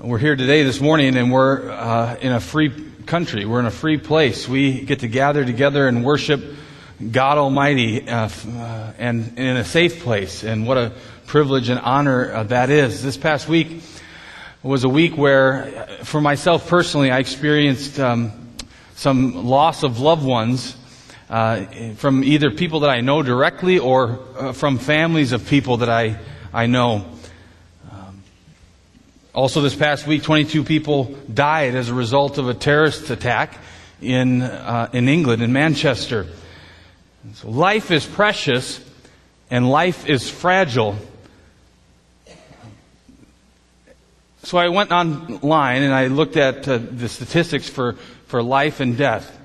We're here today, this morning, and we're uh, in a free country. We're in a free place. We get to gather together and worship God Almighty uh, uh, and in a safe place. And what a privilege and honor uh, that is. This past week was a week where, uh, for myself personally, I experienced um, some loss of loved ones. Uh, from either people that I know directly or from families of people that I, I know. Also, this past week, 22 people died as a result of a terrorist attack in, uh, in England, in Manchester. So life is precious and life is fragile. So I went online and I looked at uh, the statistics for, for life and death.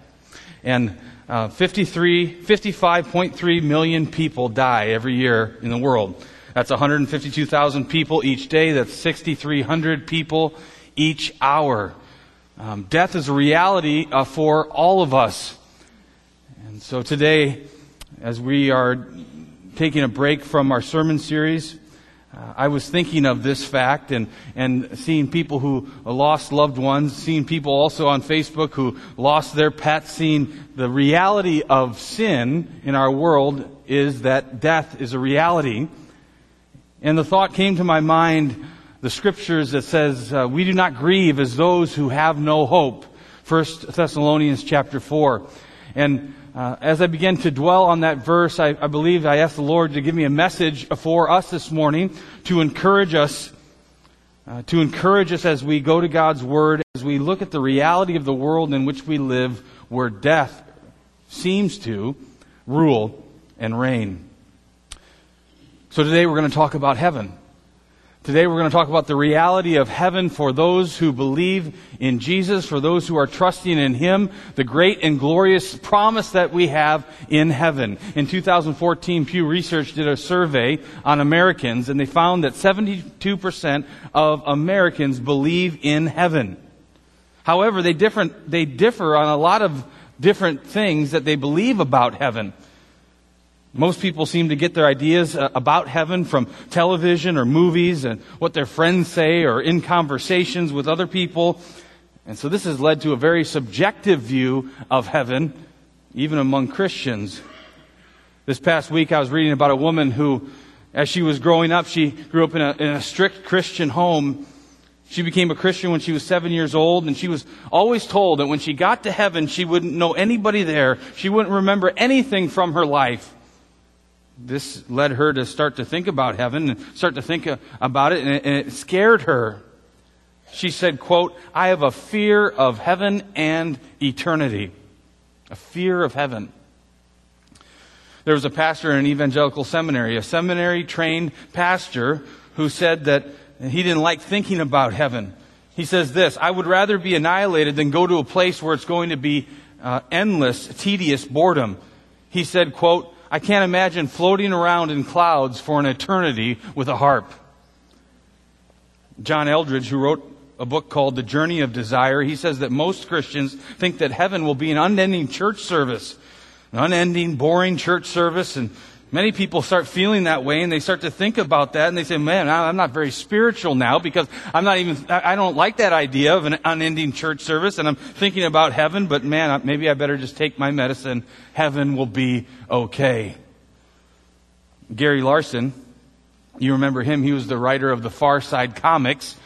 And uh, 53, 55.3 million people die every year in the world. That's 152,000 people each day. That's 6,300 people each hour. Um, death is a reality uh, for all of us. And so today, as we are taking a break from our sermon series, uh, I was thinking of this fact and, and seeing people who lost loved ones, seeing people also on Facebook who lost their pets, seeing the reality of sin in our world is that death is a reality. And the thought came to my mind, the scriptures that says, uh, we do not grieve as those who have no hope. First Thessalonians chapter 4. And uh, as I began to dwell on that verse, I, I believe I asked the Lord to give me a message for us this morning to encourage us, uh, to encourage us as we go to God's Word, as we look at the reality of the world in which we live, where death seems to rule and reign. So today we're going to talk about heaven. Today we're going to talk about the reality of heaven for those who believe in Jesus, for those who are trusting in Him, the great and glorious promise that we have in heaven. In 2014, Pew Research did a survey on Americans and they found that 72% of Americans believe in heaven. However, they, different, they differ on a lot of different things that they believe about heaven. Most people seem to get their ideas uh, about heaven from television or movies and what their friends say or in conversations with other people. And so this has led to a very subjective view of heaven, even among Christians. This past week I was reading about a woman who, as she was growing up, she grew up in a, in a strict Christian home. She became a Christian when she was seven years old, and she was always told that when she got to heaven, she wouldn't know anybody there. She wouldn't remember anything from her life this led her to start to think about heaven and start to think about it, and it, and it scared her. She said, quote, I have a fear of heaven and eternity. A fear of heaven. There was a pastor in an evangelical seminary, a seminary trained pastor who said that he didn't like thinking about heaven. He says this, I would rather be annihilated than go to a place where it's going to be uh, endless, tedious boredom. He said, quote, I can't imagine floating around in clouds for an eternity with a harp. John Eldredge, who wrote a book called The Journey of Desire, he says that most Christians think that heaven will be an unending church service, an unending, boring church service, and Many people start feeling that way and they start to think about that and they say, man, I'm not very spiritual now because I'm not even, I don't like that idea of an unending church service and I'm thinking about heaven, but man, maybe I better just take my medicine. Heaven will be okay. Gary Larson, you remember him, he was the writer of the Far Side comics.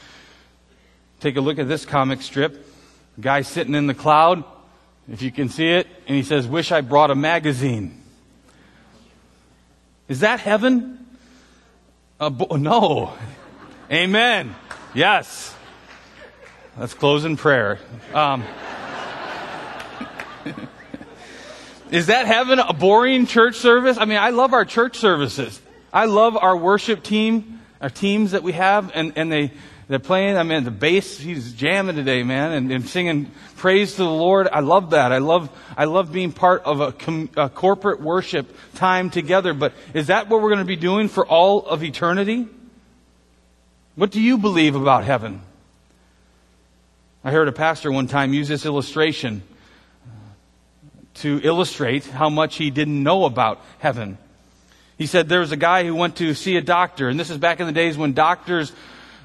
Take a look at this comic strip. Guy sitting in the cloud, if you can see it, and he says, wish I brought a magazine. Is that heaven? Bo- no. Amen. Yes. Let's close in prayer. Um, is that heaven a boring church service? I mean, I love our church services. I love our worship team, our teams that we have, and, and they, they're playing, I mean, the bass, he's jamming today, man, and, and singing praise to the Lord. I love that. I love, I love being part of a, com, a corporate worship time together. But is that what we're going to be doing for all of eternity? What do you believe about heaven? I heard a pastor one time use this illustration uh, to illustrate how much he didn't know about heaven. He said there was a guy who went to see a doctor, and this is back in the days when doctors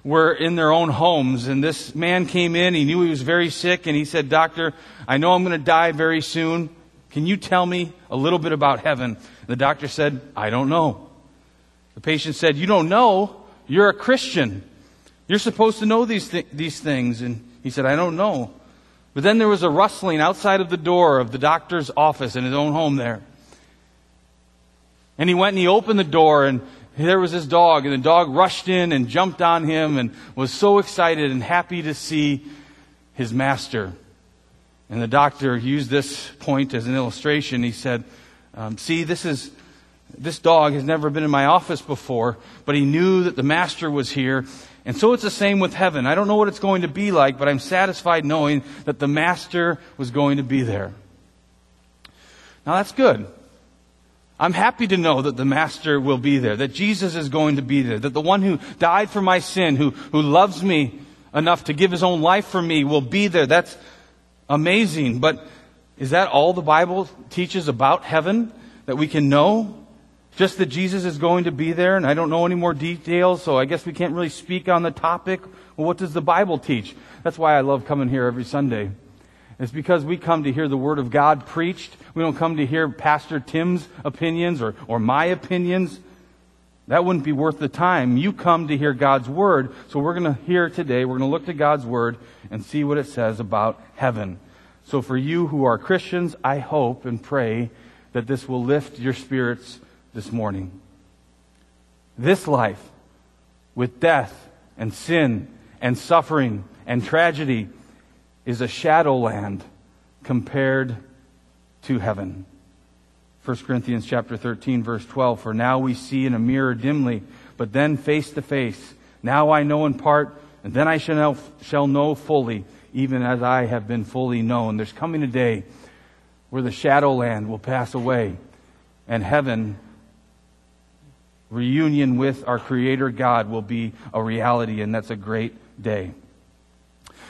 were in their own homes. And this man came in. He knew he was very sick. And he said, Doctor, I know I'm going to die very soon. Can you tell me a little bit about heaven? The doctor said, I don't know. The patient said, You don't know? You're a Christian. You're supposed to know these, th- these things. And he said, I don't know. But then there was a rustling outside of the door of the doctor's office in his own home there. And he went and he opened the door and there was this dog and the dog rushed in and jumped on him and was so excited and happy to see his master. And the doctor used this point as an illustration. He said, um, see, this is, this dog has never been in my office before, but he knew that the master was here. And so it's the same with heaven. I don't know what it's going to be like, but I'm satisfied knowing that the master was going to be there. Now that's good. I'm happy to know that the Master will be there, that Jesus is going to be there, that the one who died for my sin, who, who loves me enough to give his own life for me will be there. That's amazing. But is that all the Bible teaches about heaven that we can know? Just that Jesus is going to be there, and I don't know any more details, so I guess we can't really speak on the topic. Well, what does the Bible teach? That's why I love coming here every Sunday. It's because we come to hear the Word of God preached. We don't come to hear Pastor Tim's opinions or, or my opinions. That wouldn't be worth the time. You come to hear God's Word. So we're going to hear today, we're going to look to God's Word and see what it says about heaven. So for you who are Christians, I hope and pray that this will lift your spirits this morning. This life, with death and sin and suffering and tragedy, is a shadowland compared to heaven. 1 Corinthians chapter 13 verse 12 for now we see in a mirror dimly but then face to face. Now I know in part and then I shall know, shall know fully even as I have been fully known. There's coming a day where the shadowland will pass away and heaven reunion with our creator God will be a reality and that's a great day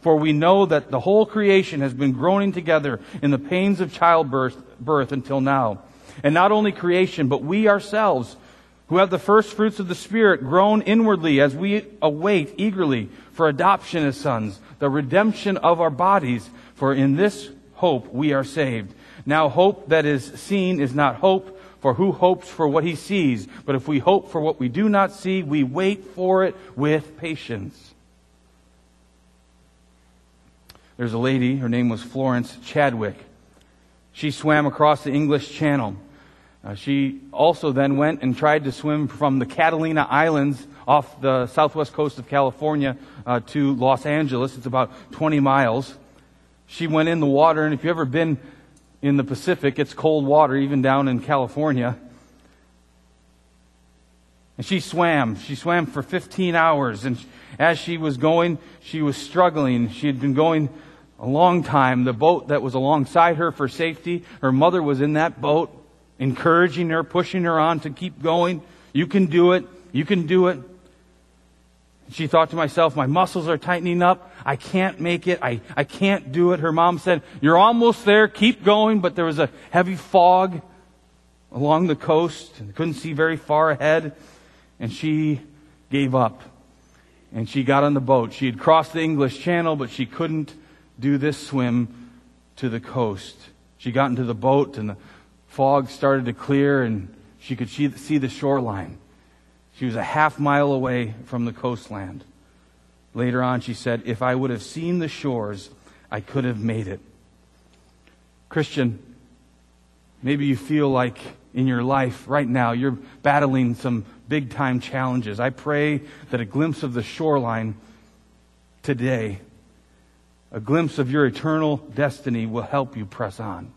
For we know that the whole creation has been groaning together in the pains of childbirth birth until now. And not only creation, but we ourselves, who have the first fruits of the Spirit, groan inwardly as we await eagerly for adoption as sons, the redemption of our bodies. For in this hope we are saved. Now hope that is seen is not hope, for who hopes for what he sees? But if we hope for what we do not see, we wait for it with patience. There's a lady, her name was Florence Chadwick. She swam across the English Channel. Uh, she also then went and tried to swim from the Catalina Islands off the southwest coast of California uh, to Los Angeles. It's about 20 miles. She went in the water, and if you've ever been in the Pacific, it's cold water, even down in California. And she swam. She swam for 15 hours, and as she was going, she was struggling. She had been going a long time. The boat that was alongside her for safety, her mother was in that boat, encouraging her, pushing her on to keep going. You can do it. You can do it. She thought to myself, my muscles are tightening up. I can't make it. I, I can't do it. Her mom said, you're almost there. Keep going. But there was a heavy fog along the coast and couldn't see very far ahead. And she gave up. And she got on the boat. She had crossed the English Channel, but she couldn't do this swim to the coast. She got into the boat and the fog started to clear and she could see the shoreline. She was a half mile away from the coastland. Later on, she said, If I would have seen the shores, I could have made it. Christian, maybe you feel like in your life right now you're battling some big time challenges. I pray that a glimpse of the shoreline today a glimpse of your eternal destiny will help you press on.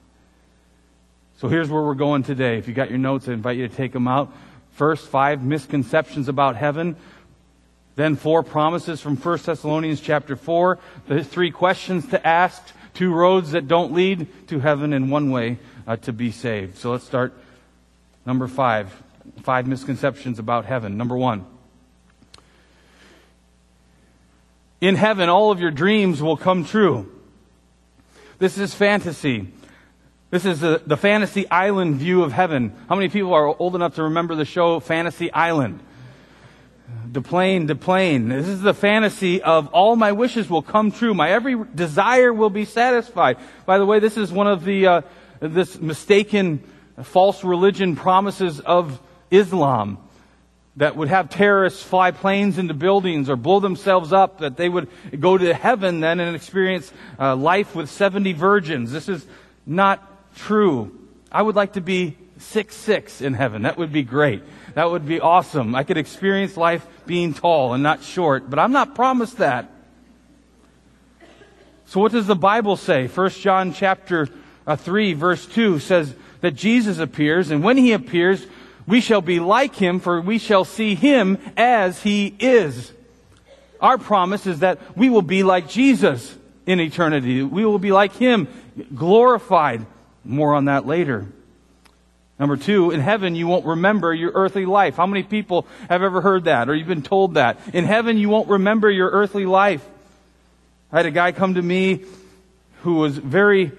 So here's where we're going today. If you got your notes, I invite you to take them out. First, five misconceptions about heaven. Then four promises from 1 Thessalonians chapter 4, the three questions to ask, two roads that don't lead to heaven, and one way uh, to be saved. So let's start number five. Five misconceptions about heaven. Number one. In heaven, all of your dreams will come true. This is fantasy. This is the, the fantasy island view of heaven. How many people are old enough to remember the show Fantasy Island? Deplane, deplane. This is the fantasy of all my wishes will come true. My every desire will be satisfied. By the way, this is one of the, uh, this mistaken false religion promises of Islam that would have terrorists fly planes into buildings or blow themselves up, that they would go to heaven then and experience uh, life with 70 virgins. This is not true. I would like to be six six in heaven. That would be great. That would be awesome. I could experience life being tall and not short, but I'm not promised that. So what does the Bible say? 1 John chapter uh, 3 verse 2 says that Jesus appears and when he appears, we shall be like him for we shall see him as he is. Our promise is that we will be like Jesus in eternity. We will be like him, glorified. More on that later. Number two, in heaven you won't remember your earthly life. How many people have ever heard that or you've been told that? In heaven you won't remember your earthly life. I had a guy come to me who was very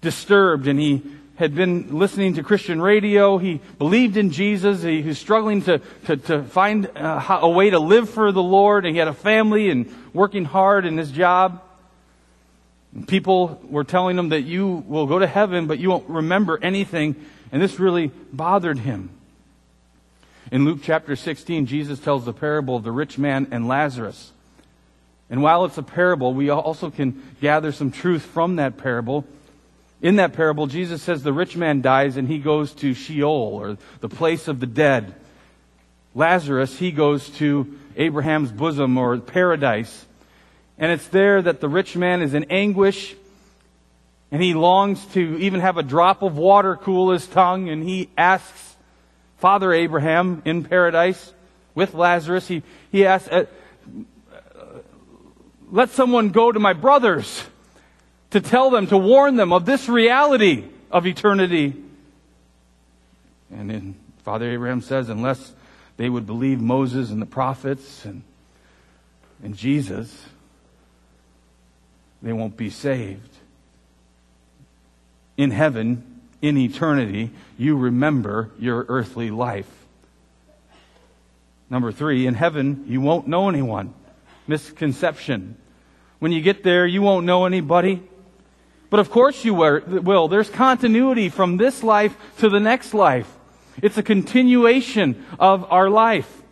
disturbed and he had been listening to Christian radio. He believed in Jesus. He was struggling to, to, to find uh, a, a way to live for the Lord and he had a family and working hard in his job. People were telling him that you will go to heaven, but you won't remember anything and this really bothered him. In Luke chapter 16, Jesus tells the parable of the rich man and Lazarus. And while it's a parable, we also can gather some truth from that parable. In that parable, Jesus says the rich man dies and he goes to Sheol, or the place of the dead. Lazarus, he goes to Abraham's bosom, or paradise. And it's there that the rich man is in anguish and he longs to even have a drop of water cool his tongue, and he asks Father Abraham in paradise with Lazarus, he, he asks, uh, let someone go to my brothers to tell them, to warn them of this reality of eternity. And then Father Abraham says, unless they would believe Moses and the prophets and, and Jesus, they won't be saved in heaven, in eternity, you remember your earthly life. Number three, in heaven, you won't know anyone. Misconception. When you get there, you won't know anybody. But of course you will. There's continuity from this life to the next life. It's a continuation of our life.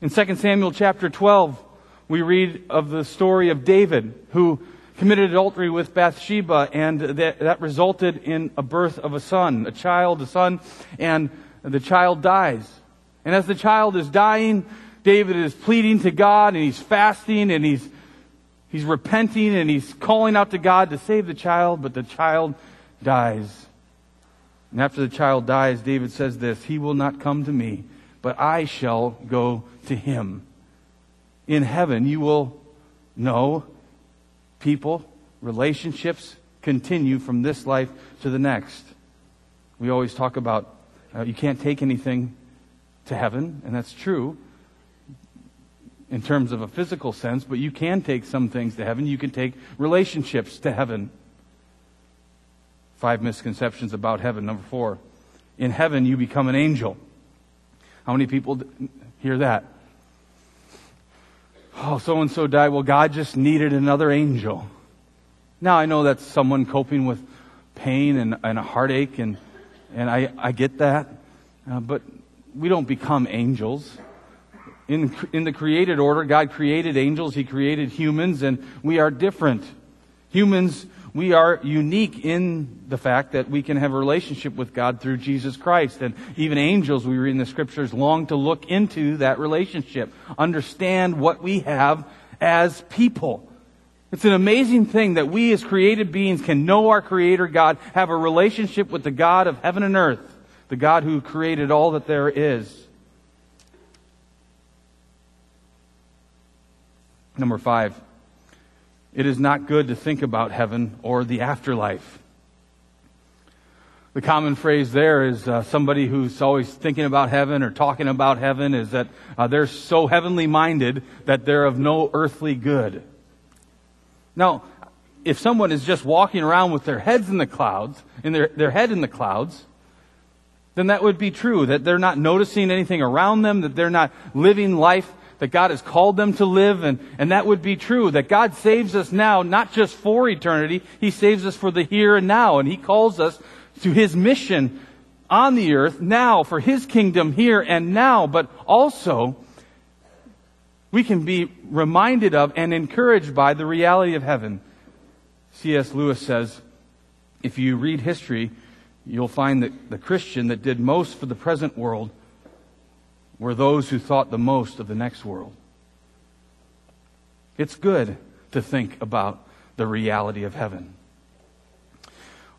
In 2 Samuel chapter 12, we read of the story of David, who committed adultery with Bathsheba, and that, that resulted in a birth of a son, a child, a son, and the child dies. And as the child is dying, David is pleading to God, and he's fasting, and he's, he's repenting, and he's calling out to God to save the child, but the child dies. And after the child dies, David says this He will not come to me, but I shall go to him. In heaven, you will know people, relationships continue from this life to the next. We always talk about uh, you can't take anything to heaven, and that's true in terms of a physical sense, but you can take some things to heaven. You can take relationships to heaven. Five misconceptions about heaven. Number four, in heaven you become an angel. How many people hear that? oh, so and so died. Well, God just needed another angel. Now, I know that's someone coping with pain and, and a heartache, and, and I, I get that. Uh, but we don't become angels. In, in the created order, God created angels, He created humans, and we are different. Humans we are unique in the fact that we can have a relationship with God through Jesus Christ. And even angels, we read in the scriptures, long to look into that relationship, understand what we have as people. It's an amazing thing that we as created beings can know our Creator God, have a relationship with the God of heaven and earth, the God who created all that there is. Number five, it is not good to think about heaven or the afterlife. The common phrase there is uh, somebody who's always thinking about heaven or talking about heaven is that uh, they're so heavenly minded that they're of no earthly good. Now, if someone is just walking around with their heads in the clouds, in their, their head in the clouds, then that would be true, that they're not noticing anything around them, that they're not living life that God has called them to live, and, and that would be true, that God saves us now, not just for eternity, He saves us for the here and now, and He calls us to his mission on the earth now for his kingdom here and now, but also we can be reminded of and encouraged by the reality of heaven. C.S. Lewis says, if you read history, you'll find that the Christian that did most for the present world were those who thought the most of the next world. It's good to think about the reality of heaven.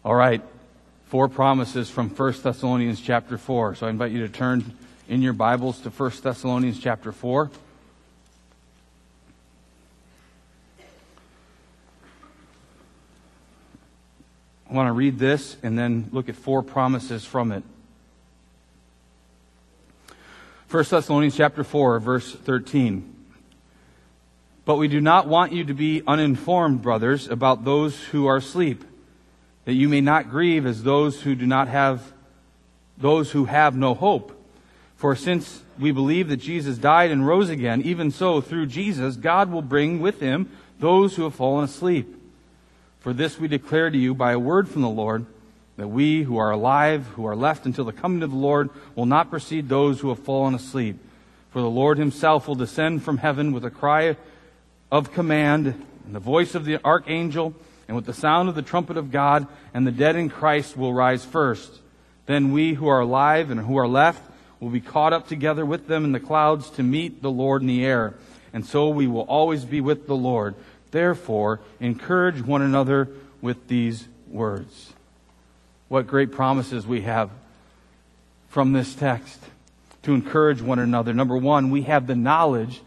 All right, four promises from 1 Thessalonians chapter 4. So I invite you to turn in your Bibles to 1 Thessalonians chapter 4. I want to read this and then look at four promises from it. 1 Thessalonians chapter 4 verse 13. But we do not want you to be uninformed, brothers, about those who are asleep that you may not grieve as those who do not have, those who have no hope. For since we believe that Jesus died and rose again, even so, through Jesus, God will bring with him those who have fallen asleep. For this we declare to you by a word from the Lord, that we who are alive, who are left until the coming of the Lord, will not precede those who have fallen asleep. For the Lord himself will descend from heaven with a cry of command, and the voice of the archangel, and with the sound of the trumpet of God, and the dead in Christ will rise first. Then we who are alive and who are left will be caught up together with them in the clouds to meet the Lord in the air. And so we will always be with the Lord. Therefore, encourage one another with these words. What great promises we have from this text to encourage one another. Number one, we have the knowledge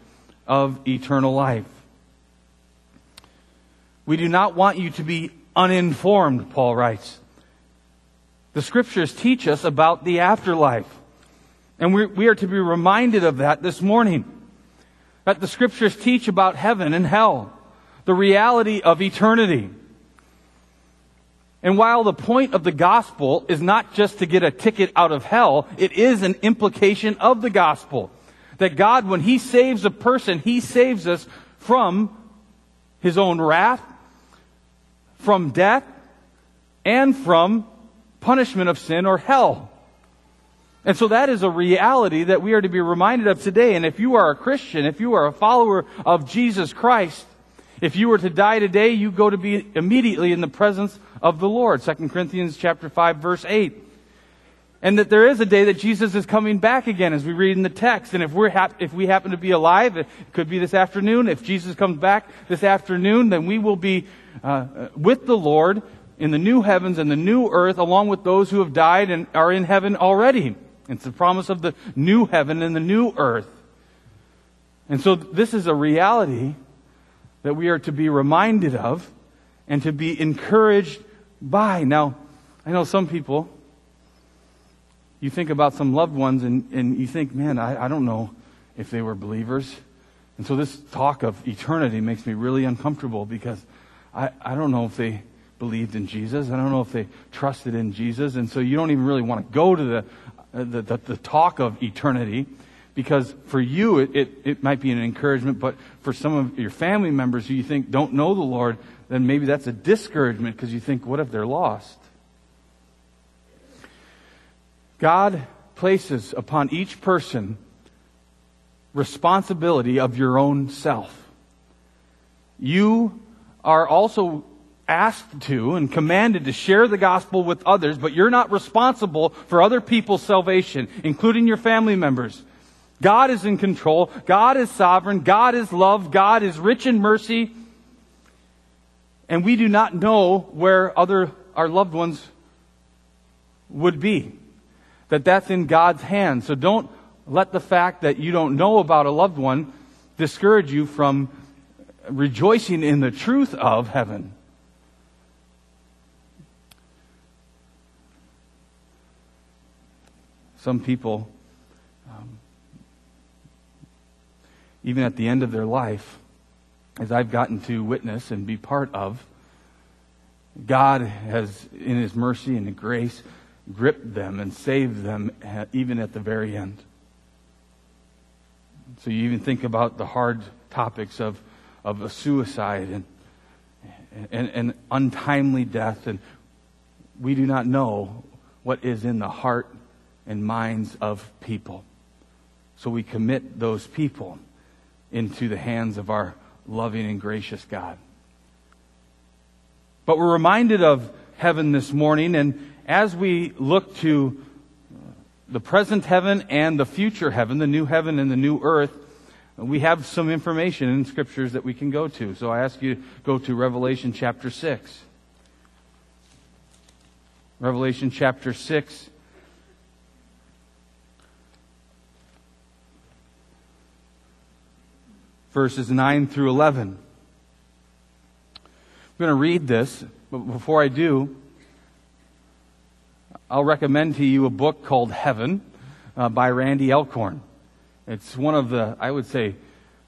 of eternal life. We do not want you to be uninformed, Paul writes. The scriptures teach us about the afterlife. And we, we are to be reminded of that this morning. That the scriptures teach about heaven and hell, the reality of eternity. And while the point of the gospel is not just to get a ticket out of hell, it is an implication of the gospel. That God, when He saves a person, He saves us from His own wrath, from death and from punishment of sin or hell. And so that is a reality that we are to be reminded of today. And if you are a Christian, if you are a follower of Jesus Christ, if you were to die today, you go to be immediately in the presence of the Lord. 2 Corinthians chapter 5 verse 8. And that there is a day that Jesus is coming back again as we read in the text. And if we're hap- if we happen to be alive, it could be this afternoon. If Jesus comes back this afternoon, then we will be uh, with the Lord in the new heavens and the new earth, along with those who have died and are in heaven already. It's the promise of the new heaven and the new earth. And so this is a reality that we are to be reminded of and to be encouraged by. Now, I know some people, you think about some loved ones and, and you think, man, I, I don't know if they were believers. And so this talk of eternity makes me really uncomfortable because I, I don't know if they believed in Jesus. I don't know if they trusted in Jesus. And so you don't even really want to go to the, uh, the, the, the, talk of eternity because for you it, it, it might be an encouragement, but for some of your family members who you think don't know the Lord, then maybe that's a discouragement because you think, what if they're lost? God places upon each person responsibility of your own self. You are also asked to and commanded to share the gospel with others, but you're not responsible for other people's salvation, including your family members. God is in control. God is sovereign. God is love. God is rich in mercy. And we do not know where other, our loved ones would be. That that's in God's hands. So don't let the fact that you don't know about a loved one discourage you from rejoicing in the truth of heaven. Some people, um, even at the end of their life, as I've gotten to witness and be part of, God has, in His mercy and grace, gripped them and saved them eh, even at the very end. So you even think about the hard topics of, of a suicide and, and, and untimely death, and we do not know what is in the heart and minds of people. So we commit those people into the hands of our loving and gracious God. But we're reminded of heaven this morning, and as we look to the present heaven and the future heaven, the new heaven and the new earth, we have some information in scriptures that we can go to. So I ask you to go to Revelation chapter 6. Revelation chapter 6. Verses 9 through 11. I'm going to read this, but before I do, I'll recommend to you a book called Heaven uh, by Randy Alcorn. It's one of the, I would say,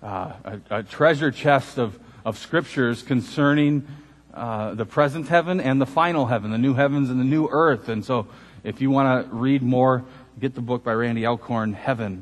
uh, a, a, treasure chest of, of scriptures concerning uh, the present heaven and the final heaven, the new heavens and the new earth. And so, if you want to read more, get the book by Randy Alcorn, Heaven.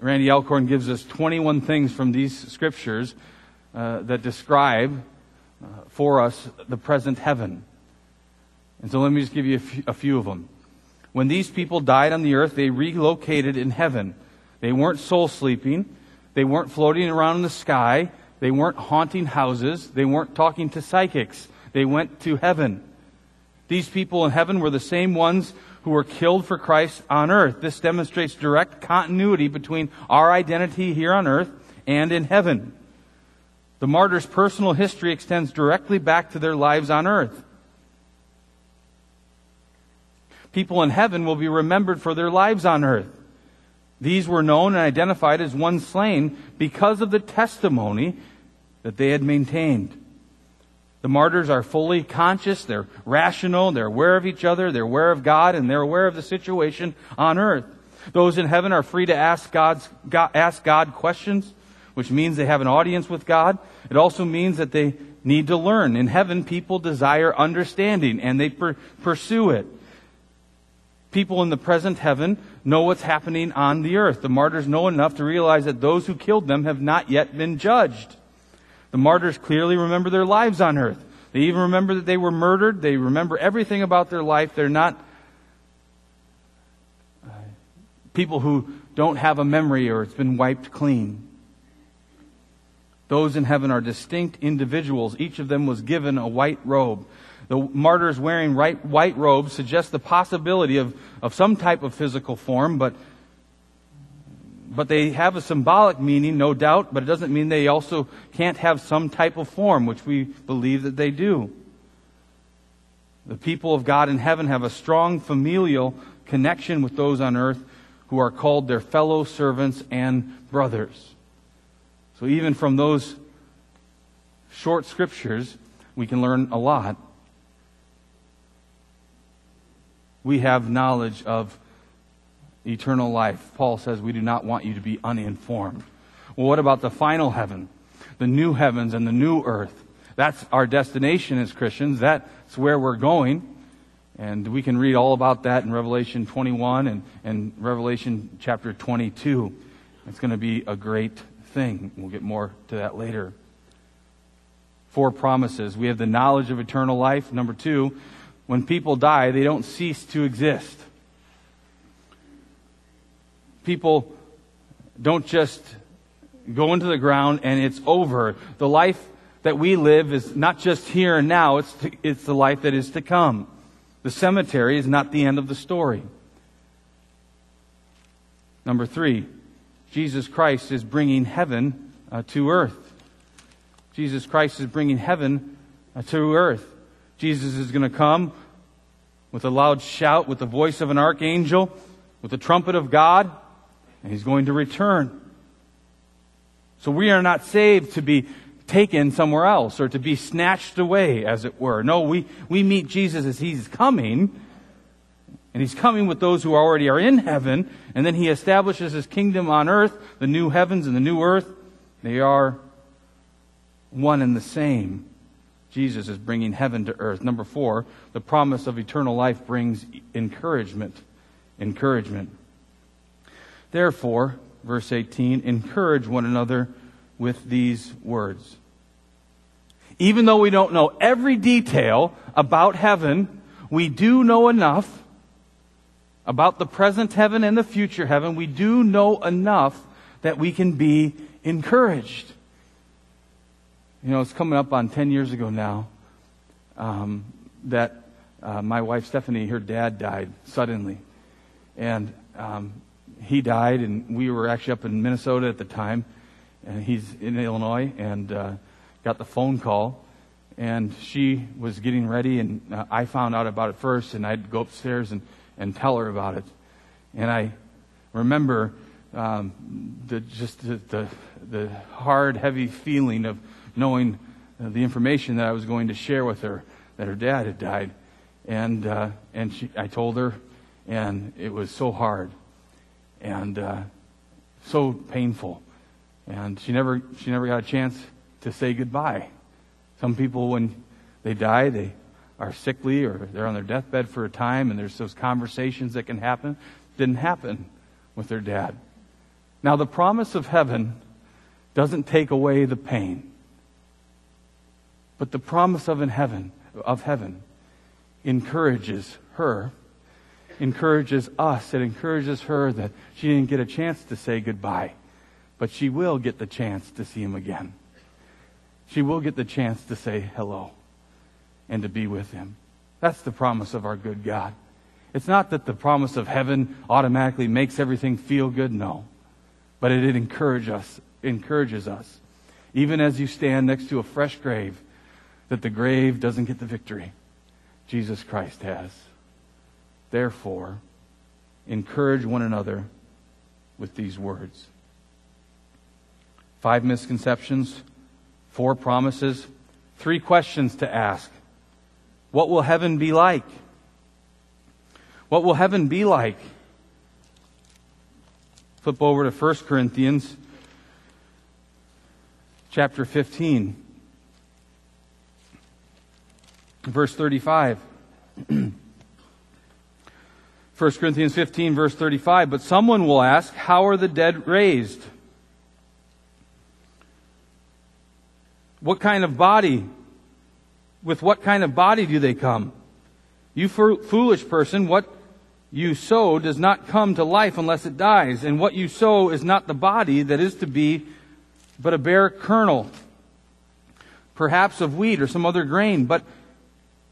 Randy Alcorn gives us 21 things from these scriptures uh, that describe uh, for us the present heaven. And so let me just give you a few, a few of them. When these people died on the earth, they relocated in heaven. They weren't soul sleeping. They weren't floating around in the sky. They weren't haunting houses. They weren't talking to psychics. They went to heaven. These people in heaven were the same ones who were killed for Christ on earth. This demonstrates direct continuity between our identity here on earth and in heaven. The martyr's personal history extends directly back to their lives on earth. People in heaven will be remembered for their lives on earth. These were known and identified as one slain because of the testimony that they had maintained. The martyrs are fully conscious, they're rational, they're aware of each other, they're aware of God, and they're aware of the situation on earth. Those in heaven are free to ask, God's, God, ask God questions which means they have an audience with God. It also means that they need to learn. In heaven, people desire understanding and they per- pursue it. People in the present heaven know what's happening on the earth. The martyrs know enough to realize that those who killed them have not yet been judged. The martyrs clearly remember their lives on earth. They even remember that they were murdered. They remember everything about their life. They're not uh, people who don't have a memory or it's been wiped clean. Those in heaven are distinct individuals. Each of them was given a white robe. The martyrs wearing white robes suggest the possibility of, of some type of physical form, but, but they have a symbolic meaning, no doubt, but it doesn't mean they also can't have some type of form, which we believe that they do. The people of God in heaven have a strong familial connection with those on earth who are called their fellow servants and brothers. So even from those short scriptures, we can learn a lot. We have knowledge of eternal life. Paul says we do not want you to be uninformed. Well, what about the final heaven? The new heavens and the new earth. That's our destination as Christians. That's where we're going. And we can read all about that in Revelation 21 and, and Revelation chapter 22. It's going to be a great thing. We'll get more to that later. Four promises. We have the knowledge of eternal life. Number two, when people die, they don't cease to exist. People don't just go into the ground and it's over. The life that we live is not just here and now, it's, to, it's the life that is to come. The cemetery is not the end of the story. Number three, Jesus Christ is bringing heaven uh, to earth. Jesus Christ is bringing heaven uh, to earth. Jesus is going to come with a loud shout, with the voice of an archangel, with the trumpet of God, and he's going to return. So we are not saved to be taken somewhere else or to be snatched away, as it were. No, we, we meet Jesus as he's coming, and he's coming with those who already are in heaven, and then he establishes his kingdom on earth, the new heavens and the new earth. They are one and the same. Jesus is bringing heaven to earth. Number four, the promise of eternal life brings encouragement. Encouragement. Therefore, verse 18, encourage one another with these words. Even though we don't know every detail about heaven, we do know enough about the present heaven and the future heaven. We do know enough that we can be encouraged. You know, it's coming up on 10 years ago now um, that uh, my wife Stephanie, her dad died suddenly. And um, he died, and we were actually up in Minnesota at the time. And he's in Illinois, and uh, got the phone call. And she was getting ready, and uh, I found out about it first, and I'd go upstairs and, and tell her about it. And I remember um, the, just the, the, the hard, heavy feeling of knowing uh, the information that I was going to share with her that her dad had died. And, uh, and she, I told her, and it was so hard and uh, so painful. And she never, she never got a chance to say goodbye. Some people, when they die, they are sickly or they're on their deathbed for a time, and there's those conversations that can happen. Didn't happen with their dad. Now, the promise of heaven doesn't take away the pain. But the promise of in heaven, of heaven encourages her, encourages us. It encourages her that she didn't get a chance to say goodbye, but she will get the chance to see him again. She will get the chance to say hello and to be with him. That's the promise of our good God. It's not that the promise of heaven automatically makes everything feel good, no. But it, it encourages us, encourages us. Even as you stand next to a fresh grave, that the grave doesn't get the victory. Jesus Christ has. Therefore, encourage one another with these words. Five misconceptions, four promises, three questions to ask. What will heaven be like? What will heaven be like? Flip over to 1 Corinthians chapter 15 verse 35. 1 Corinthians 15, verse 35. But someone will ask, How are the dead raised? What kind of body? With what kind of body do they come? You foolish person, what you sow does not come to life unless it dies. And what you sow is not the body that is to be, but a bare kernel, perhaps of wheat or some other grain. But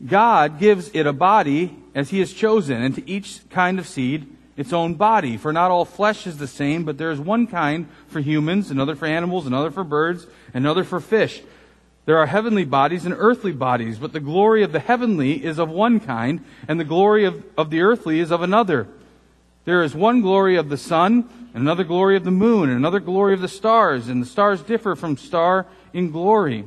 God gives it a body as he has chosen, and to each kind of seed its own body. For not all flesh is the same, but there is one kind for humans, another for animals, another for birds, another for fish. There are heavenly bodies and earthly bodies, but the glory of the heavenly is of one kind, and the glory of, of the earthly is of another. There is one glory of the sun, and another glory of the moon, and another glory of the stars, and the stars differ from star in glory.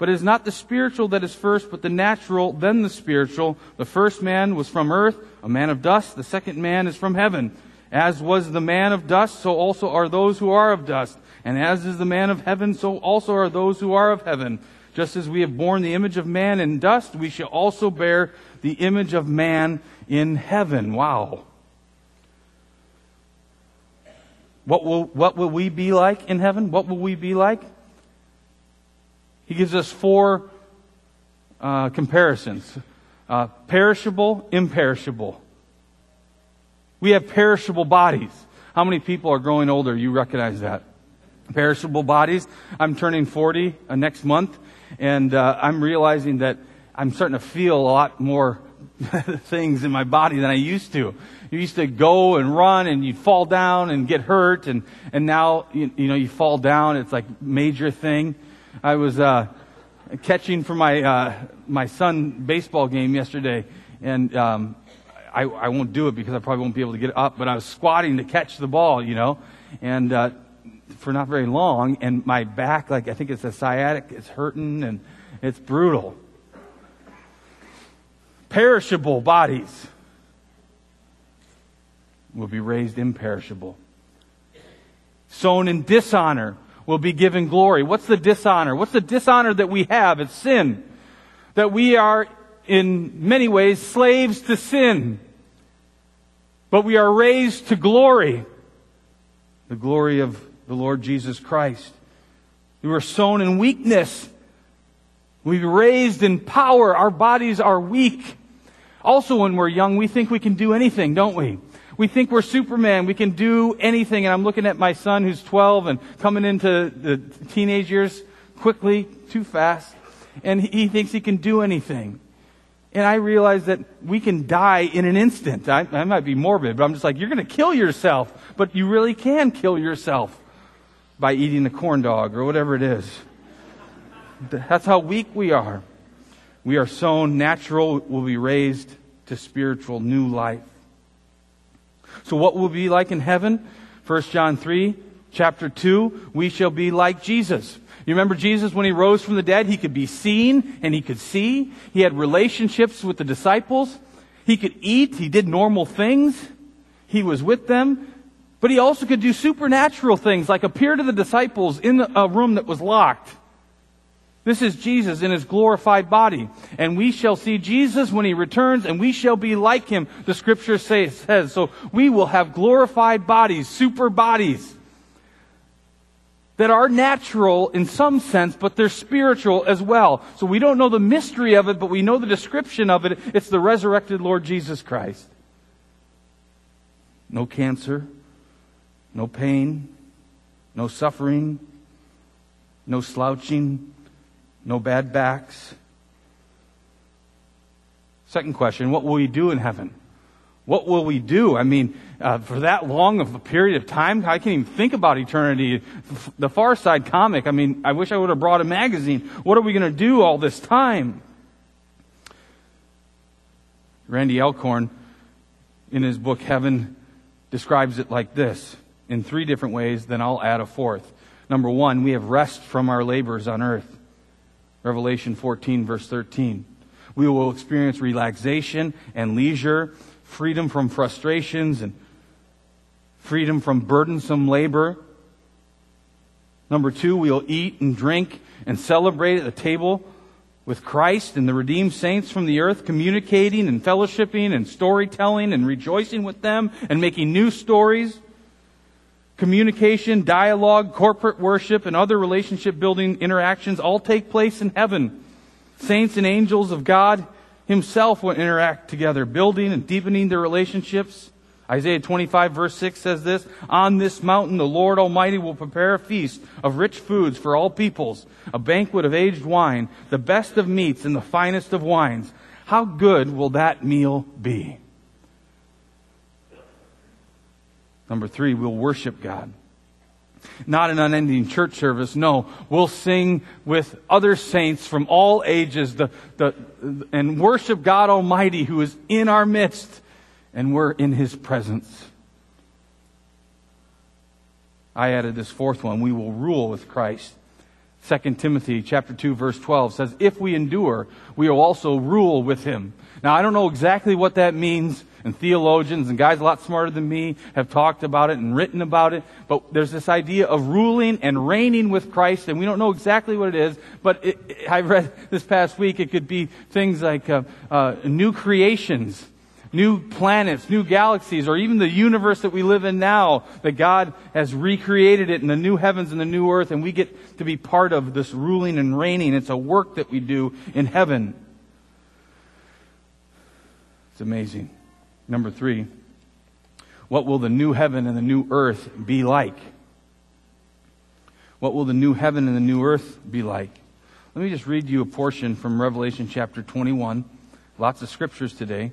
But it is not the spiritual that is first, but the natural, then the spiritual. The first man was from earth, a man of dust. The second man is from heaven. As was the man of dust, so also are those who are of dust. And as is the man of heaven, so also are those who are of heaven. Just as we have borne the image of man in dust, we shall also bear the image of man in heaven. Wow. What will, what will we be like in heaven? What will we be like? He gives us four uh, comparisons uh, perishable, imperishable. We have perishable bodies. How many people are growing older? You recognize that. Perishable bodies. I'm turning 40 uh, next month, and uh, I'm realizing that I'm starting to feel a lot more things in my body than I used to. You used to go and run and you'd fall down and get hurt and, and now, you, you know, you fall down. It's like major thing. I was, uh, catching for my, uh, my son baseball game yesterday and, um, I, I won't do it because I probably won't be able to get up, but I was squatting to catch the ball, you know, and, uh, for not very long and my back, like I think it's a sciatic, it's hurting and it's brutal perishable bodies will be raised imperishable. Sown in dishonor will be given glory. What's the dishonor? What's the dishonor that we have? It's sin. That we are in many ways slaves to sin. But we are raised to glory. The glory of the Lord Jesus Christ. We were sown in weakness. We were raised in power. Our bodies are weak. Also, when we're young, we think we can do anything, don't we? We think we're Superman. We can do anything. And I'm looking at my son who's 12 and coming into the teenage years quickly, too fast. And he thinks he can do anything. And I realize that we can die in an instant. I, I might be morbid, but I'm just like, you're going to kill yourself. But you really can kill yourself by eating a corn dog or whatever it is. That's how weak we are. We are sown natural, will be raised to spiritual new life. So what will be like in heaven? 1 John 3, chapter 2, we shall be like Jesus. You remember Jesus when he rose from the dead? He could be seen and he could see. He had relationships with the disciples. He could eat. He did normal things. He was with them. But he also could do supernatural things like appear to the disciples in a room that was locked this is Jesus in his glorified body. And we shall see Jesus when he returns and we shall be like him, the scripture say, says. So we will have glorified bodies, super bodies that are natural in some sense, but they're spiritual as well. So we don't know the mystery of it, but we know the description of it. It's the resurrected Lord Jesus Christ. No cancer, no pain, no suffering, no slouching, no bad backs. Second question, what will we do in heaven? What will we do? I mean, uh, for that long of a period of time, I can't even think about eternity. The Far Side comic, I mean, I wish I would have brought a magazine. What are we going to do all this time? Randy Alcorn, in his book Heaven, describes it like this in three different ways, then I'll add a fourth. Number one, we have rest from our labors on earth. Revelation 14, verse 13. We will experience relaxation and leisure, freedom from frustrations and freedom from burdensome labor. Number two, we'll eat and drink and celebrate at the table with Christ and the redeemed saints from the earth, communicating and fellowshipping and storytelling and rejoicing with them and making new stories communication, dialogue, corporate worship, and other relationship building interactions all take place in heaven. Saints and angels of God Himself will interact together, building and deepening their relationships. Isaiah 25 verse 6 says this, On this mountain the Lord Almighty will prepare a feast of rich foods for all peoples, a banquet of aged wine, the best of meats and the finest of wines. How good will that meal be? Number three, we'll worship God. Not an unending church service. No, we'll sing with other saints from all ages the, the, and worship God Almighty who is in our midst and we're in His presence. I added this fourth one. We will rule with Christ. 2 Timothy chapter 2 verse 12 says, if we endure, we will also rule with him. Now I don't know exactly what that means, and theologians and guys a lot smarter than me have talked about it and written about it, but there's this idea of ruling and reigning with Christ, and we don't know exactly what it is, but it, it, I read this past week it could be things like uh, uh, new creations, new planets, new galaxies, or even the universe that we live in now, that God has recreated it in the new heavens and the new earth, and we get to be part of this ruling and reigning. It's a work that we do in heaven. It's amazing. Number three, what will the new heaven and the new earth be like? What will the new heaven and the new earth be like? Let me just read you a portion from Revelation chapter 21. Lots of scriptures today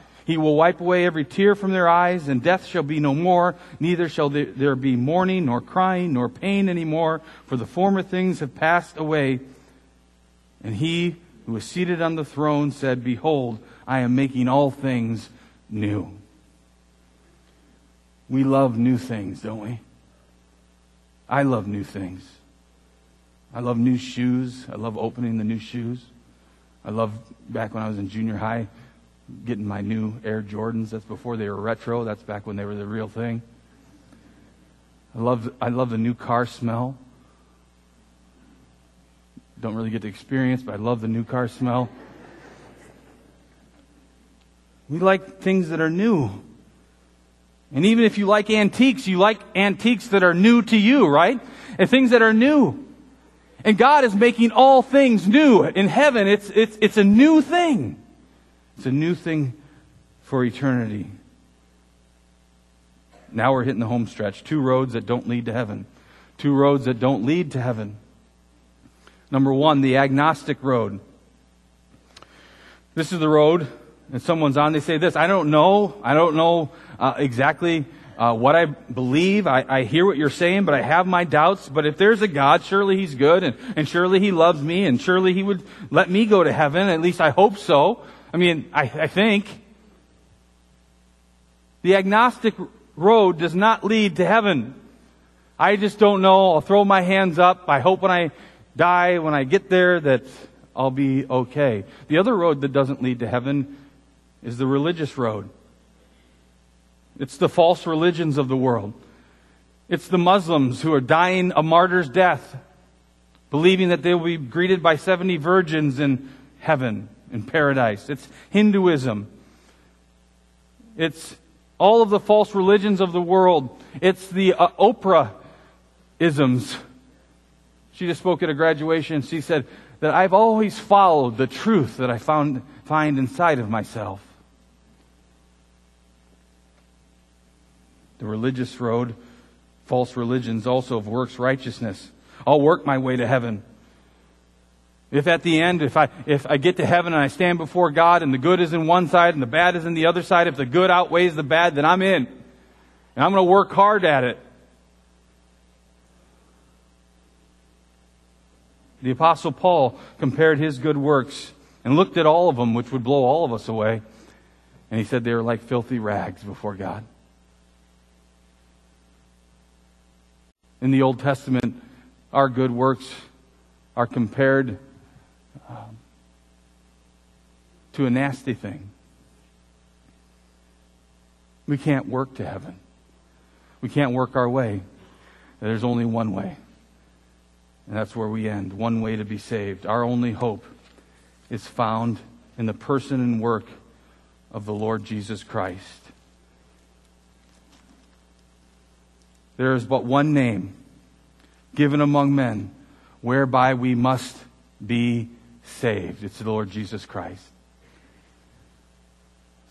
He will wipe away every tear from their eyes, and death shall be no more. Neither shall there be mourning, nor crying, nor pain any more, for the former things have passed away. And he who was seated on the throne said, Behold, I am making all things new. We love new things, don't we? I love new things. I love new shoes. I love opening the new shoes. I love back when I was in junior high getting my new Air Jordans. That's before they were retro. That's back when they were the real thing. I love, I love the new car smell. Don't really get to experience, but I love the new car smell. We like things that are new. And even if you like antiques, you like antiques that are new to you, right? And things that are new. And God is making all things new. In heaven, it's, it's, it's a new thing. It's a new thing for eternity. Now we're hitting the home stretch. Two roads that don't lead to heaven. Two roads that don't lead to heaven. Number one, the agnostic road. This is the road, and someone's on. They say this I don't know. I don't know uh, exactly uh, what I believe. I, I, hear what you're saying, but I have my doubts. But if there's a God, surely He's good, and, and surely He loves me, and surely He would let me go to heaven. At least I hope so. I mean, I, I think. The agnostic road does not lead to heaven. I just don't know. I'll throw my hands up. I hope when I die, when I get there, that I'll be okay. The other road that doesn't lead to heaven is the religious road. It's the false religions of the world. It's the Muslims who are dying a martyr's death, believing that they will be greeted by 70 virgins in heaven in paradise. It's Hinduism. It's all of the false religions of the world. It's the uh, Oprah isms. She just spoke at a graduation. She said that I've always followed the truth that I found, find inside of myself. The religious road, false religions also of works righteousness. I'll work my way to heaven. If at the end, if I, if I get to heaven and I stand before God and the good is in one side and the bad is in the other side, if the good outweighs the bad, then I'm in. And I'm going to work hard at it. The apostle Paul compared his good works and looked at all of them, which would blow all of us away. And he said they were like filthy rags before God. In the Old Testament, our good works are compared um, to a nasty thing. We can't work to heaven. We can't work our way. There's only one way. And that's where we end. One way to be saved. Our only hope is found in the person and work of the Lord Jesus Christ. There is but one name given among men whereby we must be saved. It's the Lord Jesus Christ.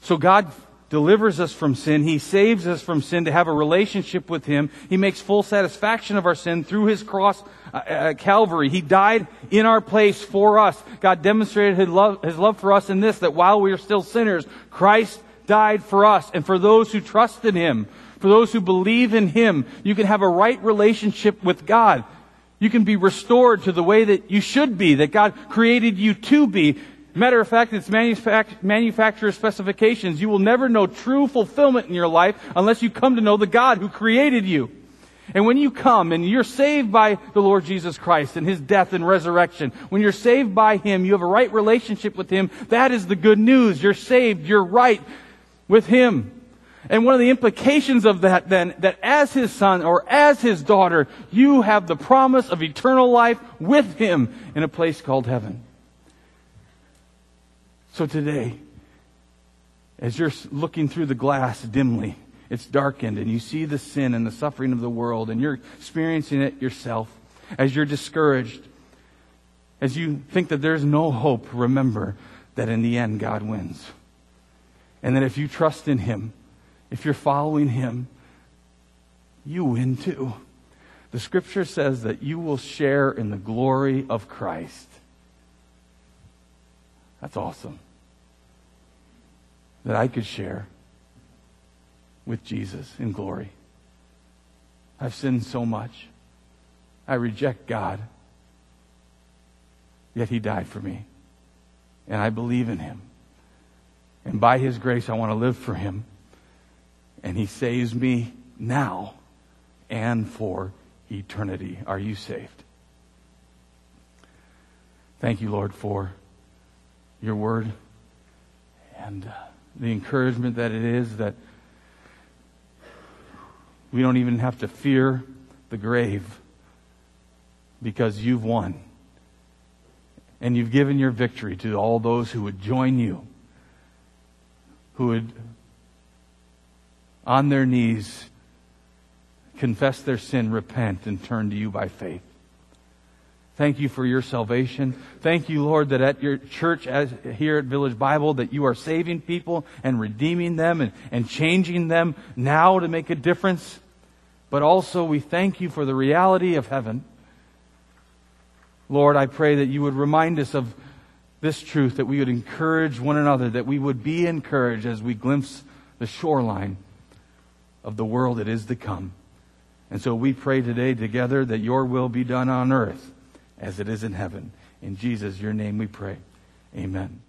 So God delivers us from sin. He saves us from sin to have a relationship with Him. He makes full satisfaction of our sin through His cross uh, at Calvary. He died in our place for us. God demonstrated His love, His love for us in this, that while we are still sinners, Christ died for us. And for those who trust in Him, for those who believe in Him, you can have a right relationship with God. You can be restored to the way that you should be, that God created you to be. Matter of fact, it's manufact- manufacturer specifications. You will never know true fulfillment in your life unless you come to know the God who created you. And when you come and you're saved by the Lord Jesus Christ and His death and resurrection, when you're saved by Him, you have a right relationship with Him. That is the good news. You're saved. You're right with Him. And one of the implications of that then, that as his son or as his daughter, you have the promise of eternal life with him in a place called heaven. So today, as you're looking through the glass dimly, it's darkened and you see the sin and the suffering of the world and you're experiencing it yourself. As you're discouraged, as you think that there's no hope, remember that in the end God wins. And that if you trust in Him, if you're following Him, you win too. The scripture says that you will share in the glory of Christ. That's awesome. That I could share with Jesus in glory. I've sinned so much. I reject God. Yet He died for me. And I believe in Him. And by His grace, I want to live for Him and he saves me now and for eternity. Are you saved? Thank you, Lord, for your word and uh, the encouragement that it is that we don't even have to fear the grave because you've won. And you've given your victory to all those who would join you, who would on their knees, confess their sin, repent, and turn to you by faith. Thank you for your salvation. Thank you, Lord, that at your church as here at Village Bible, that you are saving people and redeeming them and, and changing them now to make a difference. But also we thank you for the reality of heaven. Lord, I pray that you would remind us of this truth, that we would encourage one another, that we would be encouraged as we glimpse the shoreline of the world that is to come. And so we pray today together that your will be done on earth as it is in heaven. In Jesus, your name we pray. Amen.